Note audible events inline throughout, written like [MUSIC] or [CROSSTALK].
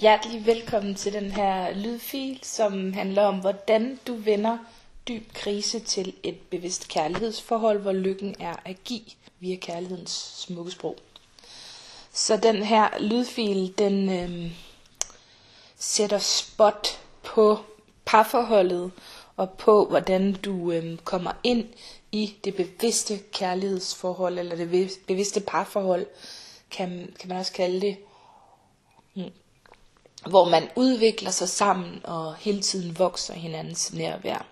Hjertelig velkommen til den her lydfil, som handler om, hvordan du vender dyb krise til et bevidst kærlighedsforhold, hvor lykken er at give via kærlighedens smukke sprog. Så den her lydfil, den øh, sætter spot på parforholdet og på, hvordan du øh, kommer ind i det bevidste kærlighedsforhold, eller det bevidste parforhold, kan, kan man også kalde det. Hvor man udvikler sig sammen og hele tiden vokser hinandens nærvær.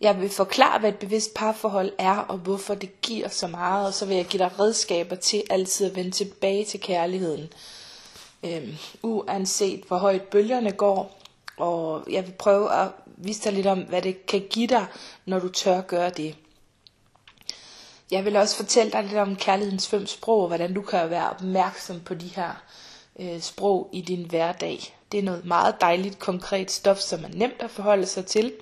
Jeg vil forklare, hvad et bevidst parforhold er, og hvorfor det giver så meget, og så vil jeg give dig redskaber til altid at vende tilbage til kærligheden. Øhm, uanset hvor højt bølgerne går, og jeg vil prøve at vise dig lidt om, hvad det kan give dig, når du tør gøre det. Jeg vil også fortælle dig lidt om kærlighedens fem sprog, og hvordan du kan være opmærksom på de her øh, sprog i din hverdag. Det er noget meget dejligt, konkret stof, som er nemt at forholde sig til.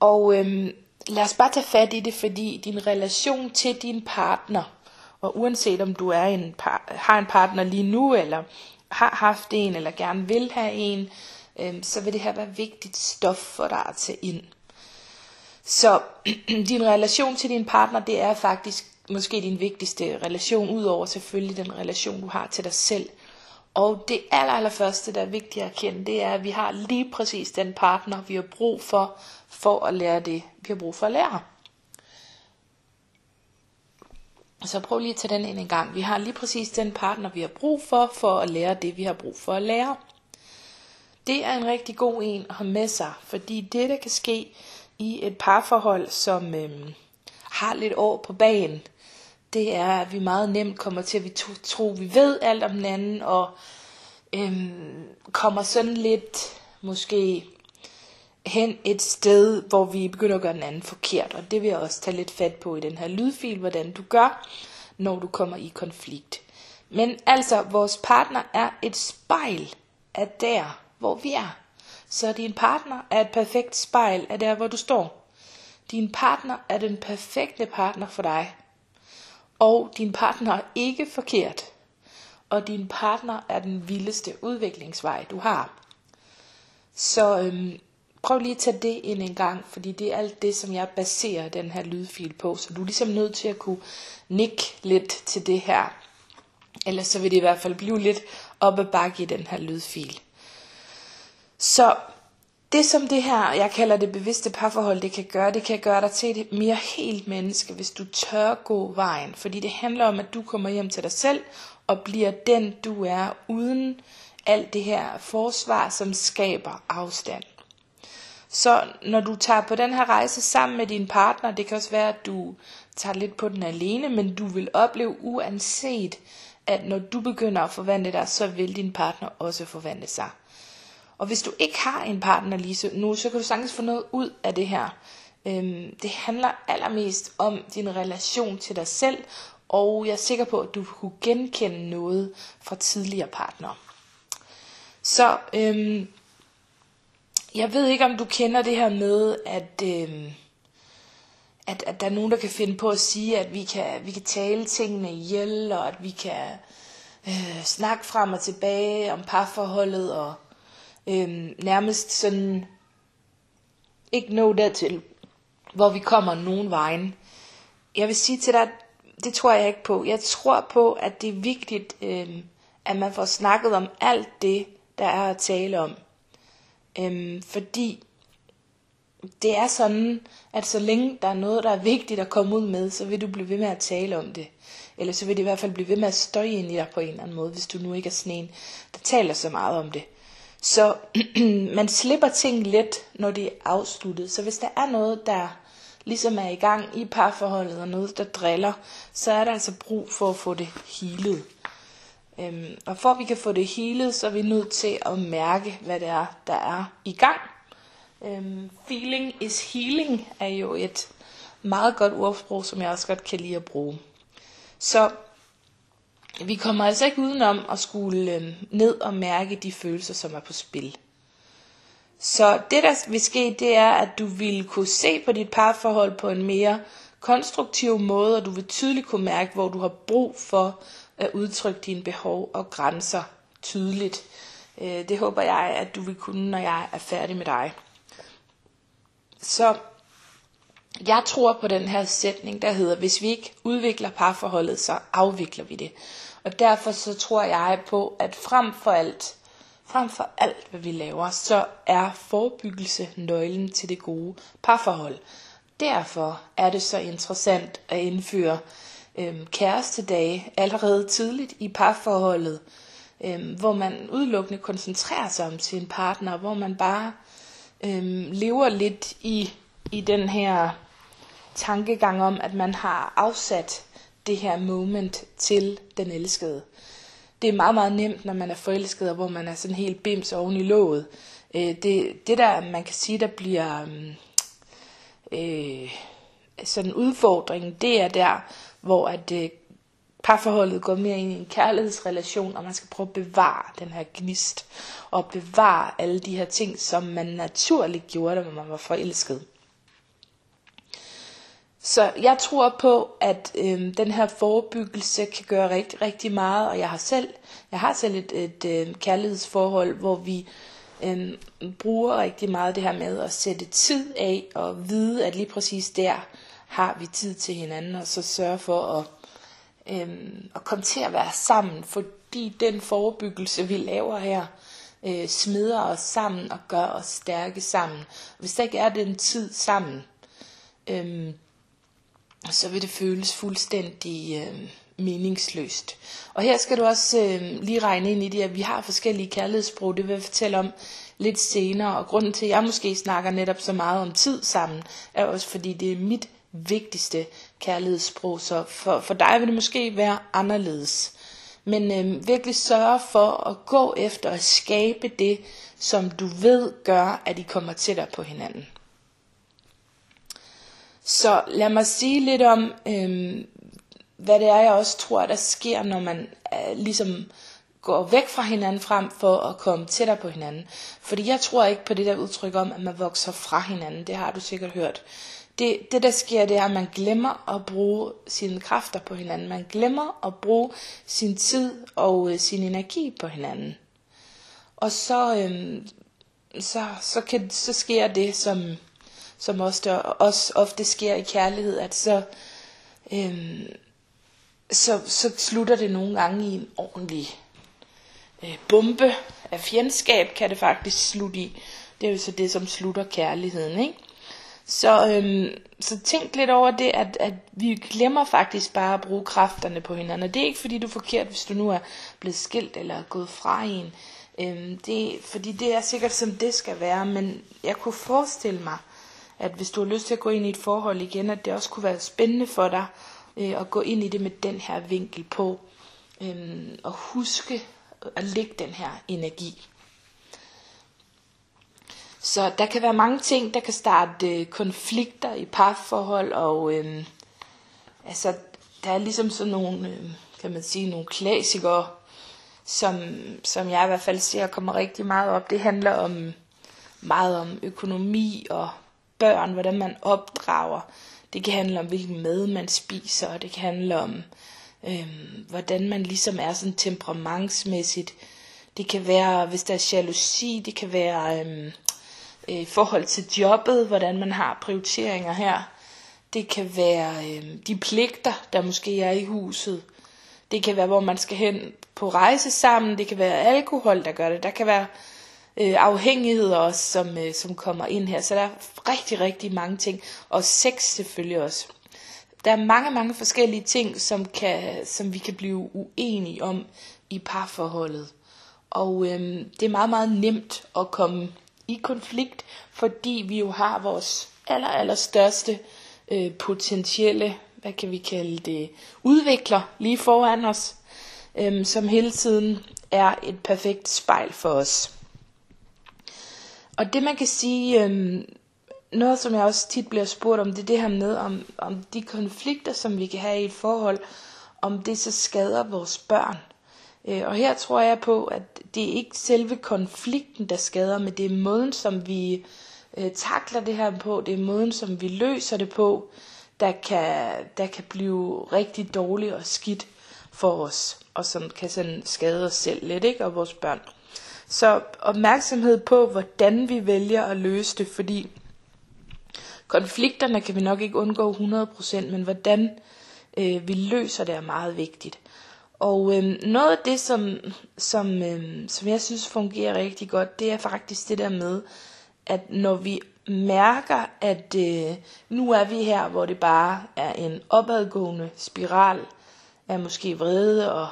Og øhm, lad os bare tage fat i det, fordi din relation til din partner, og uanset om du er en par, har en partner lige nu, eller har haft en, eller gerne vil have en, øhm, så vil det her være vigtigt stof for dig at tage ind. Så [CLEARS THROAT] din relation til din partner, det er faktisk måske din vigtigste relation, udover selvfølgelig den relation, du har til dig selv. Og det aller, aller første, der er vigtigt at erkende, det er, at vi har lige præcis den partner, vi har brug for, for at lære det, vi har brug for at lære. Så prøv lige at tage den ind en gang. Vi har lige præcis den partner, vi har brug for, for at lære det, vi har brug for at lære. Det er en rigtig god en at have med sig, fordi det, der kan ske i et parforhold, som øhm, har lidt år på bagen, det er, at vi meget nemt kommer til at vi tro, vi ved alt om den anden, og øhm, kommer sådan lidt måske hen et sted, hvor vi begynder at gøre den anden forkert. Og det vil jeg også tage lidt fat på i den her lydfil, hvordan du gør, når du kommer i konflikt. Men altså, vores partner er et spejl af der, hvor vi er. Så din partner er et perfekt spejl af der, hvor du står. Din partner er den perfekte partner for dig og din partner er ikke forkert, og din partner er den vildeste udviklingsvej, du har. Så øhm, prøv lige at tage det ind en gang, fordi det er alt det, som jeg baserer den her lydfil på, så du er ligesom nødt til at kunne nikke lidt til det her. Ellers så vil det i hvert fald blive lidt op ad bakke i den her lydfil. Så det som det her, jeg kalder det bevidste parforhold, det kan gøre, det kan gøre dig til et mere helt menneske, hvis du tør gå vejen. Fordi det handler om, at du kommer hjem til dig selv og bliver den du er, uden alt det her forsvar, som skaber afstand. Så når du tager på den her rejse sammen med din partner, det kan også være, at du tager lidt på den alene, men du vil opleve uanset, at når du begynder at forvandle dig, så vil din partner også forvandle sig. Og hvis du ikke har en partner lige nu, så kan du sagtens få noget ud af det her. Øhm, det handler allermest om din relation til dig selv, og jeg er sikker på, at du kunne genkende noget fra tidligere partnere. Så øhm, jeg ved ikke, om du kender det her med, at, øhm, at, at der er nogen, der kan finde på at sige, at vi kan, vi kan tale tingene ihjel, og at vi kan øh, snakke frem og tilbage om parforholdet, og øhm, nærmest sådan ikke nå dertil, hvor vi kommer nogen vejen. Jeg vil sige til dig, det tror jeg ikke på. Jeg tror på, at det er vigtigt, øh, at man får snakket om alt det, der er at tale om. Øh, fordi det er sådan, at så længe der er noget, der er vigtigt at komme ud med, så vil du blive ved med at tale om det. Eller så vil det i hvert fald blive ved med at støje ind i dig på en eller anden måde, hvis du nu ikke er sådan en, der taler så meget om det. Så [CLEARS THROAT] man slipper ting let, når det er afsluttet. Så hvis der er noget, der ligesom er i gang i parforholdet, og noget, der driller, så er der altså brug for at få det healet. Øhm, og for at vi kan få det healet, så er vi nødt til at mærke, hvad det er, der er i gang. Øhm, feeling is healing er jo et meget godt ordsprog, som jeg også godt kan lide at bruge. Så vi kommer altså ikke udenom at skulle øh, ned og mærke de følelser, som er på spil. Så det der vil ske, det er, at du vil kunne se på dit parforhold på en mere konstruktiv måde, og du vil tydeligt kunne mærke, hvor du har brug for at udtrykke dine behov og grænser tydeligt. Øh, det håber jeg, at du vil kunne, når jeg er færdig med dig. Så jeg tror på den her sætning, der hedder, hvis vi ikke udvikler parforholdet, så afvikler vi det. Og derfor så tror jeg på, at frem for alt, frem for alt hvad vi laver, så er forebyggelse nøglen til det gode parforhold. Derfor er det så interessant at indføre øhm, kærestedage allerede tidligt i parforholdet, øhm, hvor man udelukkende koncentrerer sig om sin partner, hvor man bare øhm, lever lidt i, i den her tankegang om, at man har afsat det her moment til den elskede. Det er meget, meget nemt, når man er forelsket, og hvor man er sådan helt bims oven i låget. Øh, det, det der, man kan sige, der bliver mm, øh, sådan udfordringen, udfordring, det er der, hvor at øh, parforholdet går mere ind i en kærlighedsrelation, og man skal prøve at bevare den her gnist, og bevare alle de her ting, som man naturligt gjorde, da man var forelsket. Så jeg tror på, at øh, den her forebyggelse kan gøre rigtig, rigtig meget, og jeg har selv, jeg har selv et, et øh, kærlighedsforhold, hvor vi øh, bruger rigtig meget det her med at sætte tid af og vide, at lige præcis der har vi tid til hinanden, og så sørge for at, øh, at komme til at være sammen, fordi den forebyggelse, vi laver her, øh, smider os sammen og gør os stærke sammen. Hvis der ikke er den tid sammen, øh, så vil det føles fuldstændig øh, meningsløst. Og her skal du også øh, lige regne ind i det, at vi har forskellige kærlighedssprog, det vil jeg fortælle om lidt senere. Og grunden til, at jeg måske snakker netop så meget om tid sammen, er også fordi det er mit vigtigste kærlighedssprog. Så for, for dig vil det måske være anderledes. Men øh, virkelig sørge for at gå efter at skabe det, som du ved gør, at I kommer tættere på hinanden. Så lad mig sige lidt om, øh, hvad det er, jeg også tror, der sker, når man øh, ligesom går væk fra hinanden frem for at komme tættere på hinanden. Fordi jeg tror ikke på det der udtryk om, at man vokser fra hinanden. Det har du sikkert hørt. Det, det der sker, det er, at man glemmer at bruge sine kræfter på hinanden. Man glemmer at bruge sin tid og øh, sin energi på hinanden. Og så, øh, så, så, kan, så sker det, som som også, der også ofte sker i kærlighed, at så, øhm, så, så slutter det nogle gange i en ordentlig øh, bombe af fjendskab, kan det faktisk slutte i. Det er jo så det, som slutter kærligheden, ikke? Så, øhm, så tænk lidt over det, at, at vi glemmer faktisk bare at bruge kræfterne på hinanden. Og det er ikke fordi du er forkert, hvis du nu er blevet skilt eller er gået fra en. Øhm, det, fordi det er sikkert som det skal være, men jeg kunne forestille mig, at hvis du har lyst til at gå ind i et forhold igen, at det også kunne være spændende for dig øh, at gå ind i det med den her vinkel på. Øh, og huske at lægge den her energi. Så der kan være mange ting, der kan starte øh, konflikter i parforhold, og øh, altså, der er ligesom sådan nogle, øh, kan man sige, nogle klassikere, som, som jeg i hvert fald ser kommer rigtig meget op. Det handler om meget om økonomi og børn, hvordan man opdrager. Det kan handle om, hvilken mad man spiser, og det kan handle om, øh, hvordan man ligesom er sådan temperamentsmæssigt. Det kan være, hvis der er jalousi, det kan være øhm, øh, i forhold til jobbet, hvordan man har prioriteringer her. Det kan være øh, de pligter, der måske er i huset. Det kan være, hvor man skal hen på rejse sammen. Det kan være alkohol, der gør det. Der kan være øh, afhængigheder også, som, øh, som kommer ind her. Så der er rigtig, rigtig mange ting. Og sex selvfølgelig også. Der er mange, mange forskellige ting, som, kan, som vi kan blive uenige om i parforholdet. Og øh, det er meget, meget nemt at komme i konflikt, fordi vi jo har vores aller, aller største øh, potentielle, hvad kan vi kalde det, udvikler lige foran os, øh, som hele tiden er et perfekt spejl for os. Og det man kan sige, øhm, noget som jeg også tit bliver spurgt om, det er det her med, om, om de konflikter, som vi kan have i et forhold, om det så skader vores børn. Øh, og her tror jeg på, at det er ikke selve konflikten, der skader, men det er måden, som vi øh, takler det her på, det er måden, som vi løser det på, der kan, der kan blive rigtig dårlig og skidt. for os, og som kan sådan skade os selv lidt, ikke? og vores børn. Så opmærksomhed på, hvordan vi vælger at løse det, fordi konflikterne kan vi nok ikke undgå 100%, men hvordan øh, vi løser det er meget vigtigt. Og øh, noget af det, som, som, øh, som jeg synes fungerer rigtig godt, det er faktisk det der med, at når vi mærker, at øh, nu er vi her, hvor det bare er en opadgående spiral af måske vrede og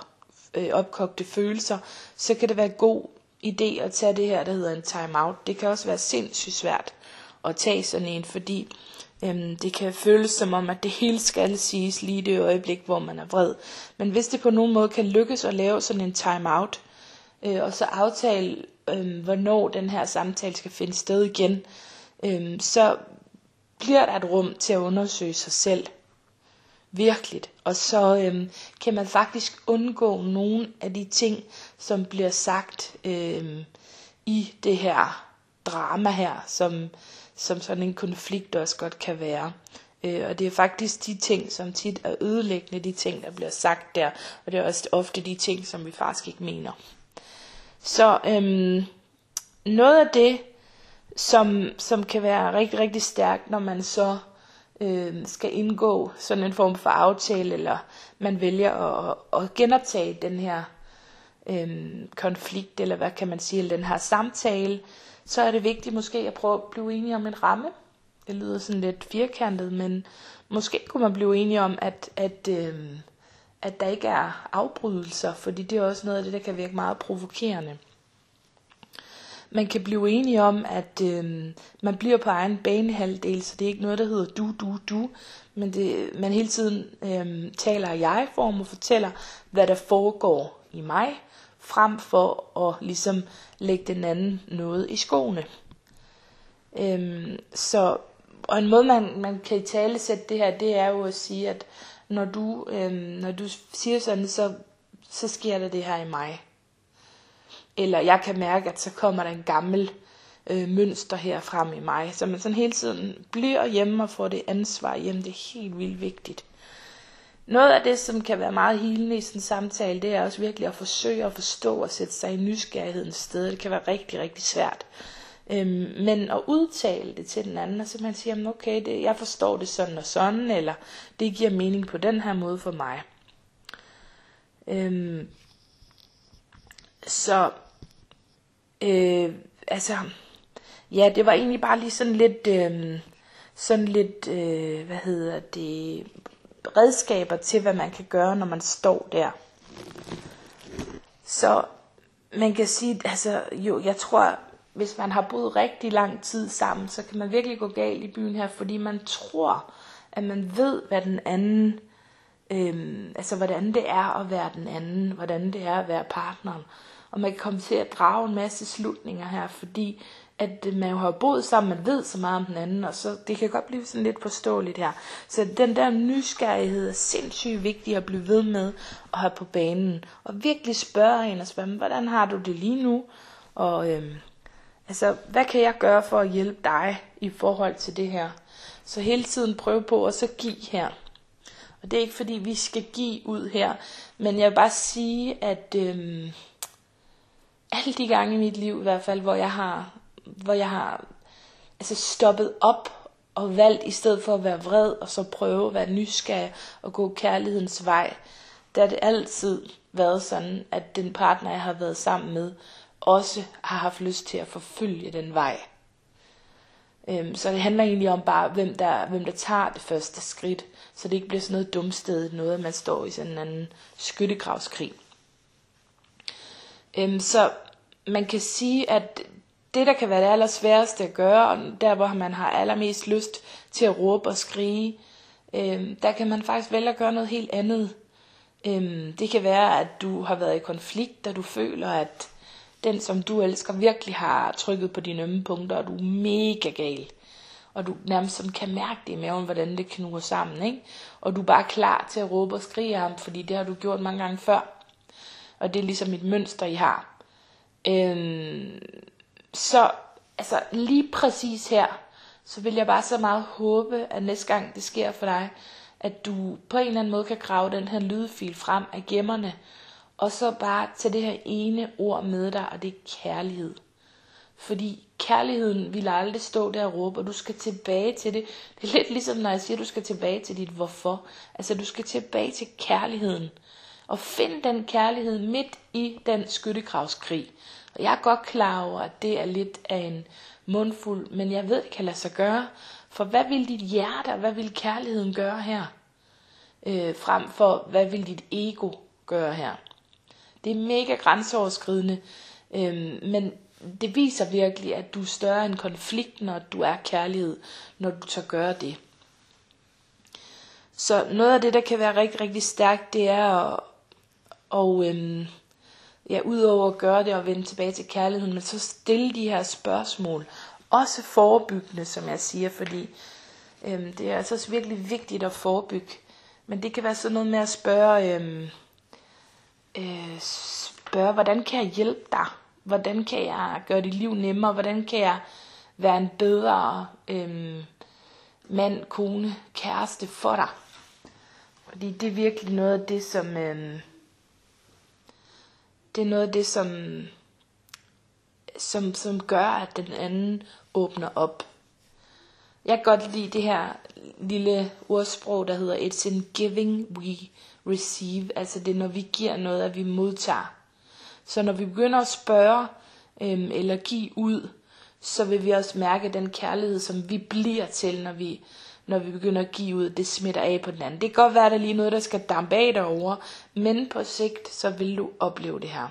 øh, opkogte følelser, så kan det være god idé at tage det her, der hedder en time-out. Det kan også være sindssygt svært at tage sådan en, fordi øhm, det kan føles som om, at det hele skal siges lige det øjeblik, hvor man er vred. Men hvis det på nogen måde kan lykkes at lave sådan en time-out, øh, og så aftale, øh, hvornår den her samtale skal finde sted igen, øh, så bliver der et rum til at undersøge sig selv. Virkelig. Og så øhm, kan man faktisk undgå nogle af de ting, som bliver sagt øh, i det her drama her, som, som sådan en konflikt også godt kan være. Øh, og det er faktisk de ting, som tit er ødelæggende, de ting, der bliver sagt der. Og det er også ofte de ting, som vi faktisk ikke mener. Så øhm, noget af det, som, som kan være rigtig, rigtig stærkt, når man så øh, skal indgå sådan en form for aftale, eller man vælger at, at genoptage den her øh, konflikt, eller hvad kan man sige, eller den her samtale, så er det vigtigt måske at prøve at blive enige om en ramme. Det lyder sådan lidt firkantet, men måske kunne man blive enige om, at, at, øh, at der ikke er afbrydelser, fordi det er også noget af det, der kan virke meget provokerende man kan blive enige om, at øh, man bliver på egen banehalvdel, så det er ikke noget, der hedder du, du, du, men det, man hele tiden øh, taler i jeg-form og fortæller, hvad der foregår i mig, frem for at ligesom lægge den anden noget i skoene. Øhm, så, og en måde, man, man kan i tale sætte det her, det er jo at sige, at når du, øhm, når du siger sådan, så, så sker der det her i mig. Eller jeg kan mærke, at så kommer der en gammel øh, mønster her frem i mig. Så man sådan hele tiden bliver hjemme og får det ansvar hjemme. Det er helt vildt vigtigt. Noget af det, som kan være meget helende i sådan en samtale, det er også virkelig at forsøge at forstå og sætte sig i nysgerrighedens sted. Det kan være rigtig, rigtig svært. Øhm, men at udtale det til den anden, og simpelthen sige, okay, det, jeg forstår det sådan og sådan, eller det giver mening på den her måde for mig. Øhm, så Øh, altså, ja, det var egentlig bare lige sådan lidt, øh, sådan lidt, øh, hvad hedder det, redskaber til, hvad man kan gøre, når man står der. Så man kan sige, altså jo, jeg tror, hvis man har boet rigtig lang tid sammen, så kan man virkelig gå galt i byen her, fordi man tror, at man ved, hvad den anden, øhm, altså hvordan det er at være den anden, hvordan det er at være partneren. Og man kan komme til at drage en masse slutninger her, fordi at man jo har boet sammen, man ved så meget om den anden, og så det kan godt blive sådan lidt forståeligt her. Så den der nysgerrighed er sindssygt vigtig at blive ved med at have på banen. Og virkelig spørge en og spørge, hvordan har du det lige nu? Og øhm, altså, hvad kan jeg gøre for at hjælpe dig i forhold til det her? Så hele tiden prøve på at så give her. Og det er ikke fordi, vi skal give ud her, men jeg vil bare sige, at øhm, alle de gange i mit liv i hvert fald, hvor jeg har, hvor jeg har altså stoppet op og valgt i stedet for at være vred og så prøve at være nysgerrig og gå kærlighedens vej, der har det altid været sådan, at den partner, jeg har været sammen med, også har haft lyst til at forfølge den vej. Øhm, så det handler egentlig om bare, hvem der, hvem der tager det første skridt, så det ikke bliver sådan noget dumsted, noget at man står i sådan en anden skyttegravskrig. Øhm, så man kan sige, at det, der kan være det allersværeste at gøre, og der hvor man har allermest lyst til at råbe og skrige, øh, der kan man faktisk vælge at gøre noget helt andet. Øh, det kan være, at du har været i konflikt, og du føler, at den, som du elsker, virkelig har trykket på dine ømme punkter, og du er mega gal. Og du nærmest sådan kan mærke det i maven, hvordan det knuger sammen. Ikke? Og du er bare klar til at råbe og skrige ham, fordi det har du gjort mange gange før. Og det er ligesom et mønster, I har. Øhm, så altså lige præcis her, så vil jeg bare så meget håbe, at næste gang det sker for dig, at du på en eller anden måde kan grave den her lydfil frem af gemmerne, og så bare tage det her ene ord med dig, og det er kærlighed. Fordi kærligheden vil aldrig stå der og råbe, og du skal tilbage til det. Det er lidt ligesom, når jeg siger, at du skal tilbage til dit hvorfor. Altså, du skal tilbage til kærligheden. Og find den kærlighed midt i den skyttegravskrig. Og jeg er godt klar over, at det er lidt af en mundfuld, men jeg ved, det kan lade sig gøre. For hvad vil dit hjerte, og hvad vil kærligheden gøre her? Øh, frem for, hvad vil dit ego gøre her? Det er mega grænseoverskridende, øh, men det viser virkelig, at du er større end konflikten, og at du er kærlighed, når du tør gøre det. Så noget af det, der kan være rigtig, rigtig stærkt, det er at, og, øhm, ja, udover at gøre det og vende tilbage til kærligheden, men så stille de her spørgsmål. Også forebyggende, som jeg siger, fordi øhm, det er altså virkelig vigtigt at forebygge. Men det kan være sådan noget med at spørge, øhm, øh, spørge hvordan kan jeg hjælpe dig? Hvordan kan jeg gøre dit liv nemmere? Hvordan kan jeg være en bedre øhm, mand, kone, kæreste for dig? Fordi det er virkelig noget af det, som... Øhm, det er noget af det, som, som, som gør, at den anden åbner op. Jeg kan godt lide det her lille ordsprog, der hedder It's in giving we receive. Altså det er, når vi giver noget, at vi modtager. Så når vi begynder at spørge øhm, eller give ud, så vil vi også mærke den kærlighed, som vi bliver til, når vi, når vi begynder at give ud, det smitter af på den anden. Det kan godt være, at der er lige noget, der skal dampe af derovre, men på sigt, så vil du opleve det her.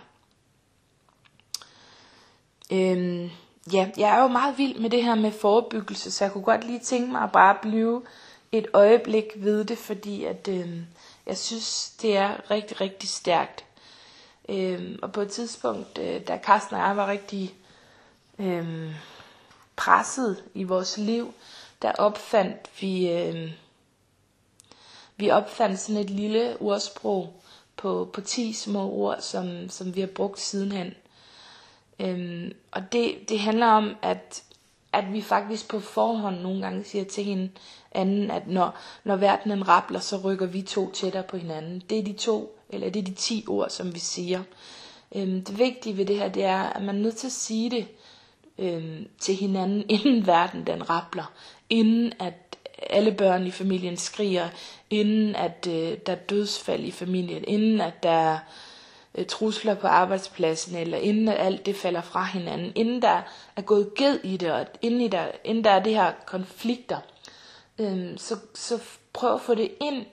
Øhm, ja, jeg er jo meget vild med det her med forebyggelse, så jeg kunne godt lige tænke mig at bare blive et øjeblik ved det, fordi at, øhm, jeg synes, det er rigtig, rigtig stærkt. Øhm, og på et tidspunkt, øh, da Carsten og jeg var rigtig øhm, presset i vores liv, der opfandt vi, øh, vi opfandt sådan et lille ordsprog på, på 10 små ord, som, som vi har brugt sidenhen. Øhm, og det, det handler om, at, at vi faktisk på forhånd nogle gange siger til hinanden, at når, når verdenen rappler, så rykker vi to tættere på hinanden. Det er de to, eller det er de 10 ord, som vi siger. Øhm, det vigtige ved det her, det er, at man er nødt til at sige det øhm, til hinanden, [LAUGHS] inden verden den rappler inden at alle børn i familien skriger, inden at øh, der er dødsfald i familien, inden at der er øh, trusler på arbejdspladsen, eller inden at alt det falder fra hinanden, inden der er gået ged i det, og inden, i der, inden der er det her konflikter, øh, så, så prøv at få det ind.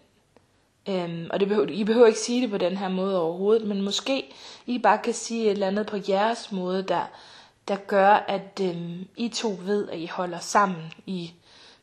Øhm, og det behøver, I behøver ikke sige det på den her måde overhovedet, men måske I bare kan sige et eller andet på jeres måde, der, der gør, at øhm, I to ved, at I holder sammen i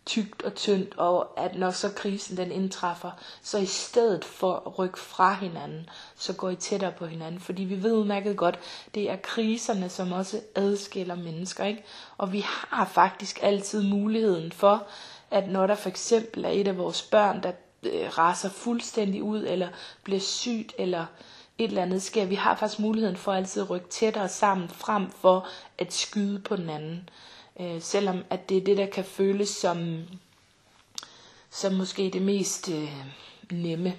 tykt og tyndt, og at når så krisen den indtræffer, så i stedet for at rykke fra hinanden, så går I tættere på hinanden, fordi vi ved udmærket godt, det er kriserne, som også adskiller mennesker, ikke? Og vi har faktisk altid muligheden for, at når der for eksempel er et af vores børn, der øh, raser fuldstændig ud, eller bliver sygt, eller et eller andet sker, vi har faktisk muligheden for altid at rykke tættere sammen, frem for at skyde på den anden. Øh, selvom at det er det, der kan føles som, som måske det mest øh, nemme.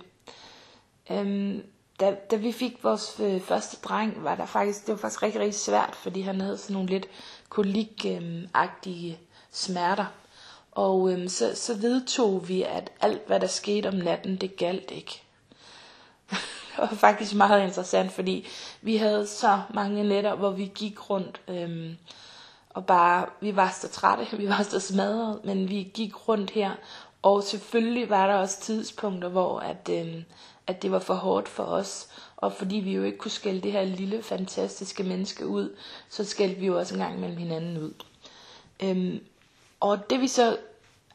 Øhm, da, da vi fik vores øh, første dreng, var der faktisk, det var faktisk rigtig, rigtig svært, fordi han havde sådan nogle lidt kolikagtige øh, smerter. Og øhm, så, så vedtog vi, at alt hvad der skete om natten, det galt ikke. [LAUGHS] det var faktisk meget interessant, fordi vi havde så mange nætter, hvor vi gik rundt øhm, og bare, vi var så trætte, [LAUGHS] vi var så smadret, men vi gik rundt her, og selvfølgelig var der også tidspunkter, hvor at, øh, at det var for hårdt for os, og fordi vi jo ikke kunne skælde det her lille, fantastiske menneske ud, så skældte vi jo også en gang mellem hinanden ud. Øhm, og det vi så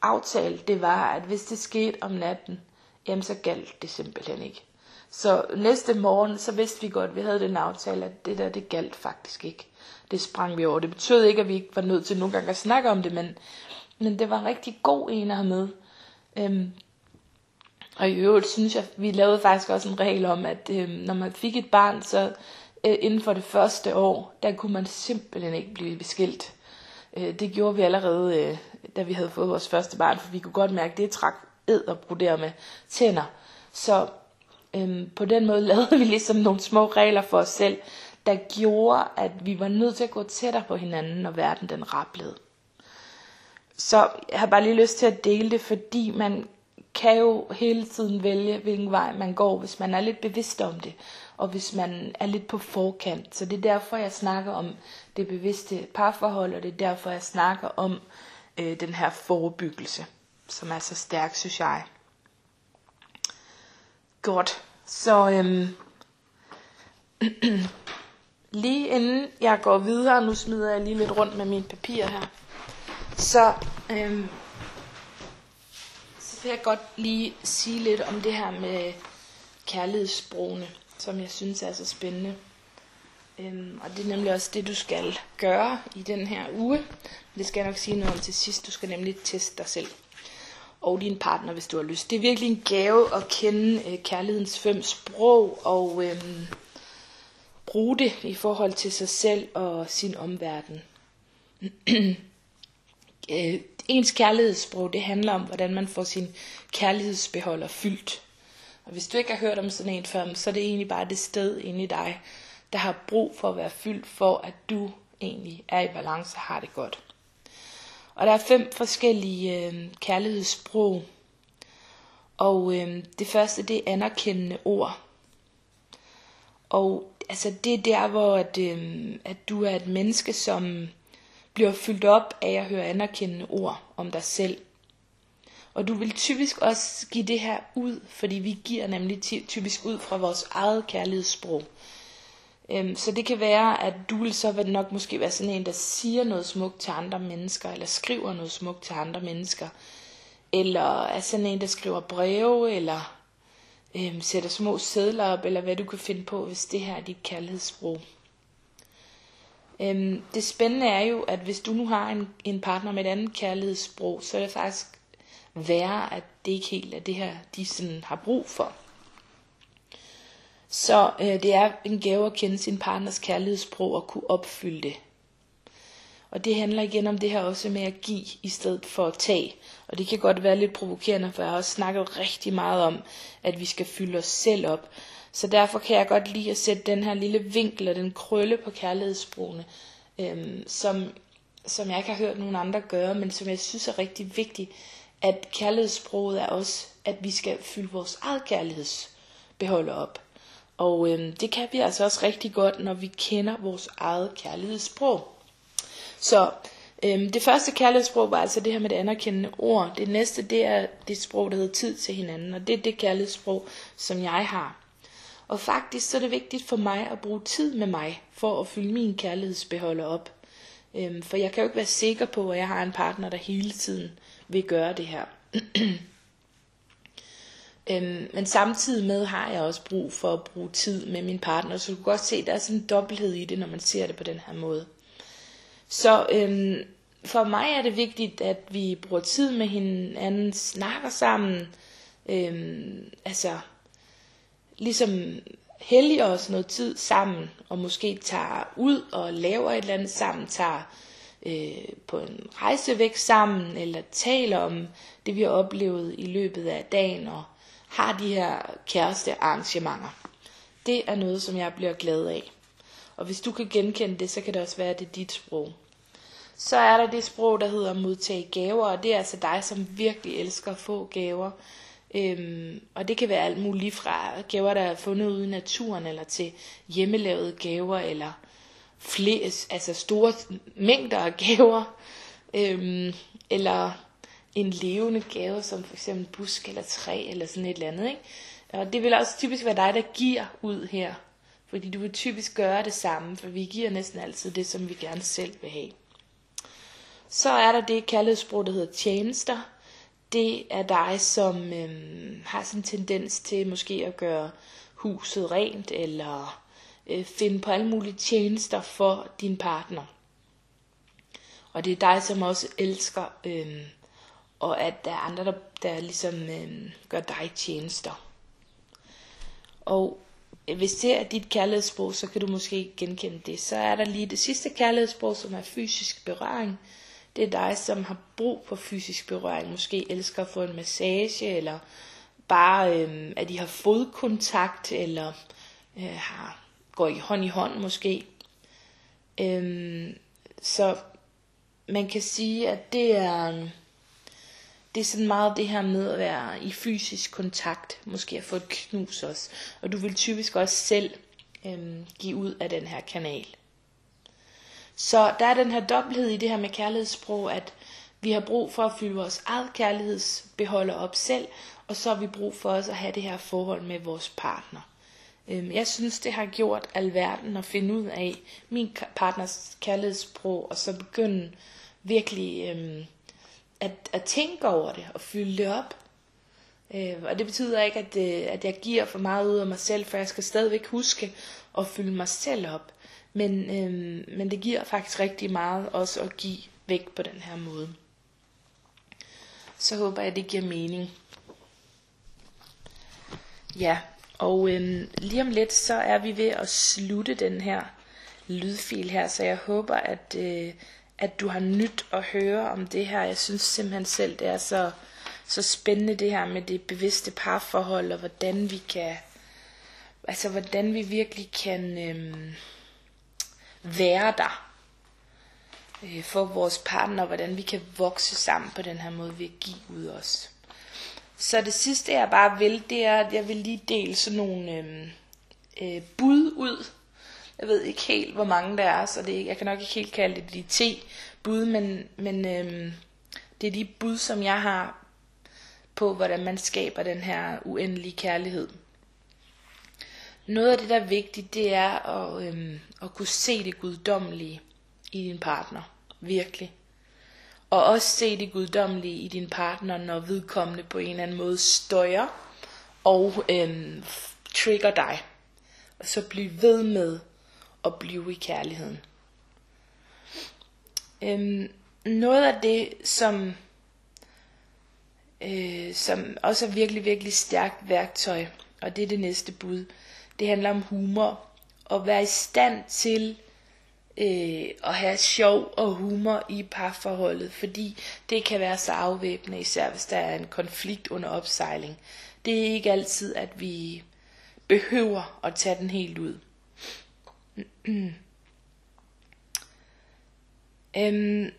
aftalte, det var, at hvis det skete om natten, jamen så galt det simpelthen ikke. Så næste morgen, så vidste vi godt, at vi havde den aftale, at det der, det galt faktisk ikke det sprang vi over. Det betød ikke, at vi ikke var nødt til nogle gange at snakke om det, men, men det var en rigtig god en at have med. Øhm, og i øvrigt synes jeg, vi lavede faktisk også en regel om, at øhm, når man fik et barn, så øh, inden for det første år, der kunne man simpelthen ikke blive beskilt. Øh, det gjorde vi allerede, øh, da vi havde fået vores første barn, for vi kunne godt mærke, at det trak ed og bruder med tænder. Så øhm, på den måde [LAUGHS] lavede vi ligesom nogle små regler for os selv, der gjorde, at vi var nødt til at gå tættere på hinanden, når verden den rablede. Så jeg har bare lige lyst til at dele det, fordi man kan jo hele tiden vælge, hvilken vej man går, hvis man er lidt bevidst om det, og hvis man er lidt på forkant. Så det er derfor, jeg snakker om det bevidste parforhold, og det er derfor, jeg snakker om øh, den her forebyggelse, som er så stærk, synes jeg. Godt, så øhm, [CLEARS THROAT] lige inden jeg går videre, nu smider jeg lige lidt rundt med mine papirer her, så, øhm, så vil jeg godt lige sige lidt om det her med kærlighedssprogene, som jeg synes er så spændende. Øhm, og det er nemlig også det, du skal gøre i den her uge. Det skal jeg nok sige noget om til sidst. Du skal nemlig teste dig selv og din partner, hvis du har lyst. Det er virkelig en gave at kende øh, kærlighedens fem sprog og øhm, bruge det i forhold til sig selv og sin omverden. [CLEARS THROAT] Øh, ens kærlighedssprog, det handler om, hvordan man får sin kærlighedsbeholder fyldt. Og hvis du ikke har hørt om sådan en før, så er det egentlig bare det sted inde i dig, der har brug for at være fyldt, for at du egentlig er i balance og har det godt. Og der er fem forskellige øh, kærlighedssprog. Og øh, det første, det er anerkendende ord. Og altså, det er der, hvor at, øhm, at du er et menneske, som bliver fyldt op af at høre anerkendende ord om dig selv. Og du vil typisk også give det her ud, fordi vi giver nemlig typisk ud fra vores eget kærlighedssprog. Øhm, så det kan være, at du vil så nok måske være sådan en, der siger noget smukt til andre mennesker, eller skriver noget smukt til andre mennesker, eller er sådan en, der skriver breve, eller øhm, sætter små sædler op, eller hvad du kan finde på, hvis det her er dit kærlighedssprog. Øhm, det spændende er jo, at hvis du nu har en, en partner med et andet kærlighedssprog, så er det faktisk værre, at det ikke helt er det her, de sådan har brug for. Så øh, det er en gave at kende sin partners kærlighedssprog og kunne opfylde det. Og det handler igen om det her også med at give i stedet for at tage. Og det kan godt være lidt provokerende, for jeg har også snakket rigtig meget om, at vi skal fylde os selv op. Så derfor kan jeg godt lide at sætte den her lille vinkel og den krølle på kærlighedssprogene, øhm, som, som jeg ikke har hørt nogen andre gøre, men som jeg synes er rigtig vigtigt, at kærlighedssproget er også, at vi skal fylde vores eget kærlighedsbeholder op. Og øhm, det kan vi altså også rigtig godt, når vi kender vores eget kærlighedssprog. Så øhm, det første kærlighedssprog var altså det her med det anerkendende ord. Det næste, det er det sprog, der hedder tid til hinanden. Og det er det kærlighedssprog, som jeg har. Og faktisk så er det vigtigt for mig at bruge tid med mig, for at fylde min kærlighedsbeholder op. Øhm, for jeg kan jo ikke være sikker på, at jeg har en partner, der hele tiden vil gøre det her. [CLEARS THROAT] Øhm, men samtidig med har jeg også brug for at bruge tid med min partner, så du kan godt se, at der er sådan en dobbelthed i det, når man ser det på den her måde. Så øhm, for mig er det vigtigt, at vi bruger tid med hinanden, snakker sammen, øhm, altså ligesom helliger os noget tid sammen, og måske tager ud og laver et eller andet sammen, tager øh, på en rejse væk sammen, eller taler om det, vi har oplevet i løbet af dagen, og har de her kæreste arrangementer. Det er noget, som jeg bliver glad af. Og hvis du kan genkende det, så kan det også være, at det er dit sprog. Så er der det sprog, der hedder modtage gaver, og det er altså dig, som virkelig elsker at få gaver. Øhm, og det kan være alt muligt fra gaver, der er fundet ude i naturen, eller til hjemmelavede gaver, eller flere, altså store mængder af gaver, øhm, eller en levende gave, som for eksempel busk eller træ eller sådan et eller andet. Ikke? Og det vil også typisk være dig, der giver ud her. Fordi du vil typisk gøre det samme, for vi giver næsten altid det, som vi gerne selv vil have. Så er der det kærlighedssprog, der hedder tjenester. Det er dig, som øhm, har sådan en tendens til måske at gøre huset rent, eller øh, finde på alle mulige tjenester for din partner. Og det er dig, som også elsker øhm, og at der er andre, der, der ligesom øh, gør dig tjenester. Og øh, hvis det er dit kærlighedssprog, så kan du måske genkende det. Så er der lige det sidste kærlighedssprog, som er fysisk berøring. Det er dig, som har brug for fysisk berøring. Måske elsker at få en massage, eller bare øh, at I har fodkontakt, eller øh, har, går I hånd i hånd måske. Øh, så man kan sige, at det er, øhm, det er sådan meget det her med at være i fysisk kontakt, måske at få et knus også. Og du vil typisk også selv øh, give ud af den her kanal. Så der er den her dobbelthed i det her med kærlighedssprog, at vi har brug for at fylde vores eget kærlighedsbeholder op selv, og så har vi brug for også at have det her forhold med vores partner. Øhm, jeg synes, det har gjort alverden at finde ud af min partners kærlighedssprog, og så begynde virkelig øhm, at, at tænke over det og fylde det op. Øh, og det betyder ikke, at, øh, at jeg giver for meget ud af mig selv, for jeg skal stadigvæk huske at fylde mig selv op. Men, øhm, men det giver faktisk rigtig meget også at give væk på den her måde. Så håber jeg, at det giver mening. Ja, og øhm, lige om lidt, så er vi ved at slutte den her lydfil her, så jeg håber, at, øh, at du har nyt at høre om det her. Jeg synes simpelthen selv, det er så, så spændende det her med det bevidste parforhold, og hvordan vi kan, altså hvordan vi virkelig kan øh, være der øh, for vores partner, og hvordan vi kan vokse sammen på den her måde ved at give ud os. Så det sidste jeg bare vil, det er, at jeg vil lige dele sådan nogle øh, øh, bud ud. Jeg ved ikke helt, hvor mange der er, så det, jeg kan nok ikke helt kalde det de T-bud, men, men øh, det er de bud, som jeg har på, hvordan man skaber den her uendelige kærlighed. Noget af det, der er vigtigt, det er at, øhm, at kunne se det guddommelige i din partner. Virkelig. Og også se det guddommelige i din partner, når vedkommende på en eller anden måde støjer og øhm, trigger dig. Og så bliv ved med at blive i kærligheden. Øhm, noget af det, som, øh, som også er virkelig, virkelig stærkt værktøj, og det er det næste bud, det handler om humor. Og være i stand til øh, at have sjov og humor i parforholdet, fordi det kan være så afvæbnende, især hvis der er en konflikt under opsejling. Det er ikke altid, at vi behøver at tage den helt ud. [CLEARS THROAT] øhm,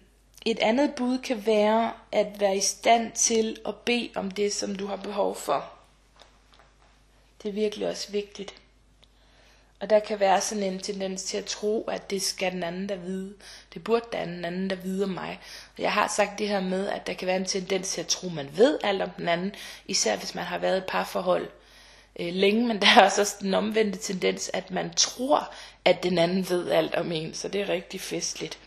et andet bud kan være at være i stand til at bede om det, som du har behov for. Det er virkelig også vigtigt. Og der kan være sådan en tendens til at tro, at det skal den anden der vide. Det burde den anden der vide om mig. Og jeg har sagt det her med, at der kan være en tendens til at tro, at man ved alt om den anden. Især hvis man har været et parforhold øh, længe. Men der er også den omvendte tendens, at man tror, at den anden ved alt om en. Så det er rigtig festligt.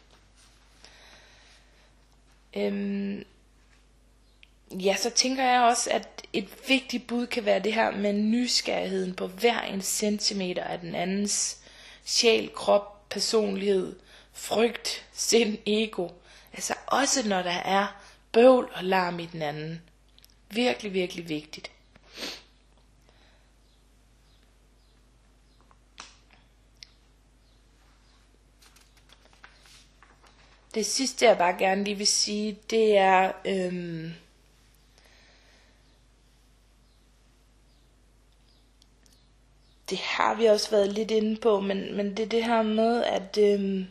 Øhm, ja, så tænker jeg også, at et vigtigt bud kan være det her med nysgerrigheden på hver en centimeter af den andens sjæl, krop, personlighed, frygt, sind, ego. Altså også når der er bøvl og larm i den anden. Virkelig, virkelig vigtigt. Det sidste jeg bare gerne lige vil sige, det er øhm, det har vi også været lidt inde på, men, men det er det her med, at, øh,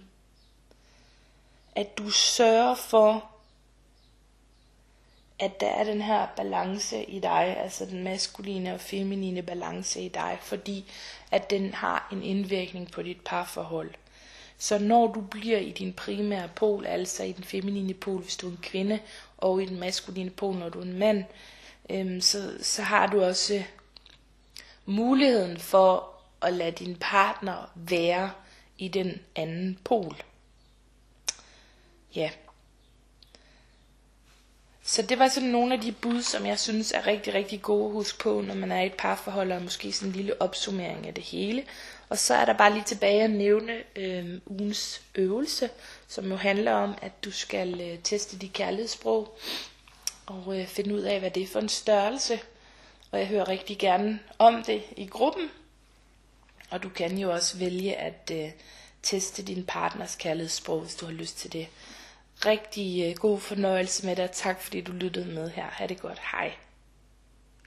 at du sørger for, at der er den her balance i dig, altså den maskuline og feminine balance i dig, fordi at den har en indvirkning på dit parforhold. Så når du bliver i din primære pol, altså i den feminine pol, hvis du er en kvinde, og i den maskuline pol, når du er en mand, øhm, så, så har du også muligheden for at lade din partner være i den anden pol. Ja. Så det var sådan nogle af de bud, som jeg synes er rigtig, rigtig gode at huske på, når man er i et parforhold, og måske sådan en lille opsummering af det hele. Og så er der bare lige tilbage at nævne øh, ugens øvelse, som jo handler om, at du skal øh, teste dit kærlighedssprog, og øh, finde ud af, hvad det er for en størrelse, og jeg hører rigtig gerne om det i gruppen. Og du kan jo også vælge at øh, teste din partners kærlighedssprog, hvis du har lyst til det. rigtig øh, god fornøjelse med det, og tak fordi du lyttede med her. Ha' det godt. Hej.